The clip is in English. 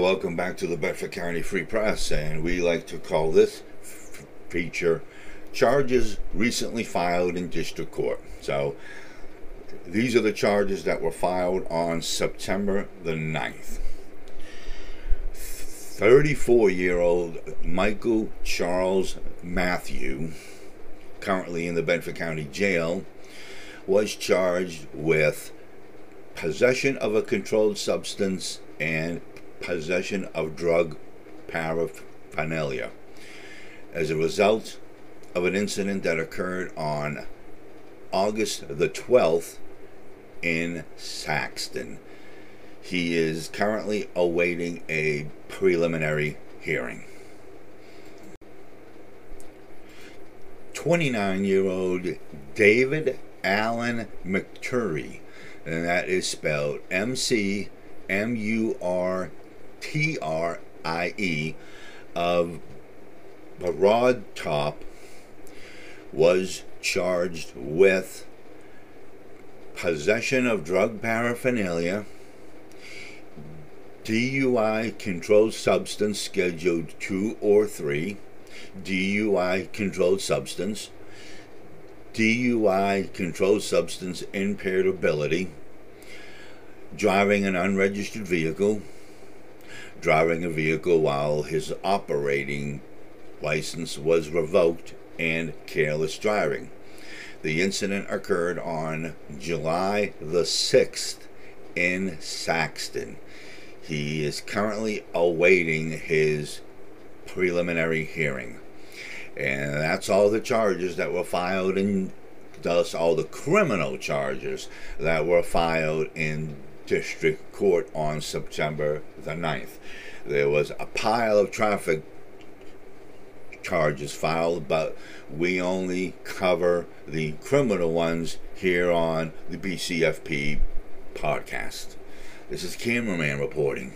welcome back to the Bedford County Free Press, and we like to call this f- feature Charges Recently Filed in District Court. So, these are the charges that were filed on September the 9th. 34 year old Michael Charles Matthew, currently in the Bedford County Jail, was charged with possession of a controlled substance and possession of drug paraphernalia as a result of an incident that occurred on August the 12th in Saxton. He is currently awaiting a preliminary hearing. 29 year old David Allen McMurtrie, and that is spelled M C M U R T R I E, of Broad Top, was charged with possession of drug paraphernalia, DUI controlled substance scheduled 2 or 3, DUI controlled substance, DUI controlled substance impaired ability, driving an unregistered vehicle, driving a vehicle while his operating license was revoked, and careless driving. The incident occurred on July the 6th in Saxton. He is currently awaiting his preliminary hearing. And that's all the charges that were filed and thus, all the criminal charges that were filed in district court on September the 9th. There was a pile of traffic charges filed, but we only cover the criminal ones here on the BCFP podcast. This is Cameraman reporting.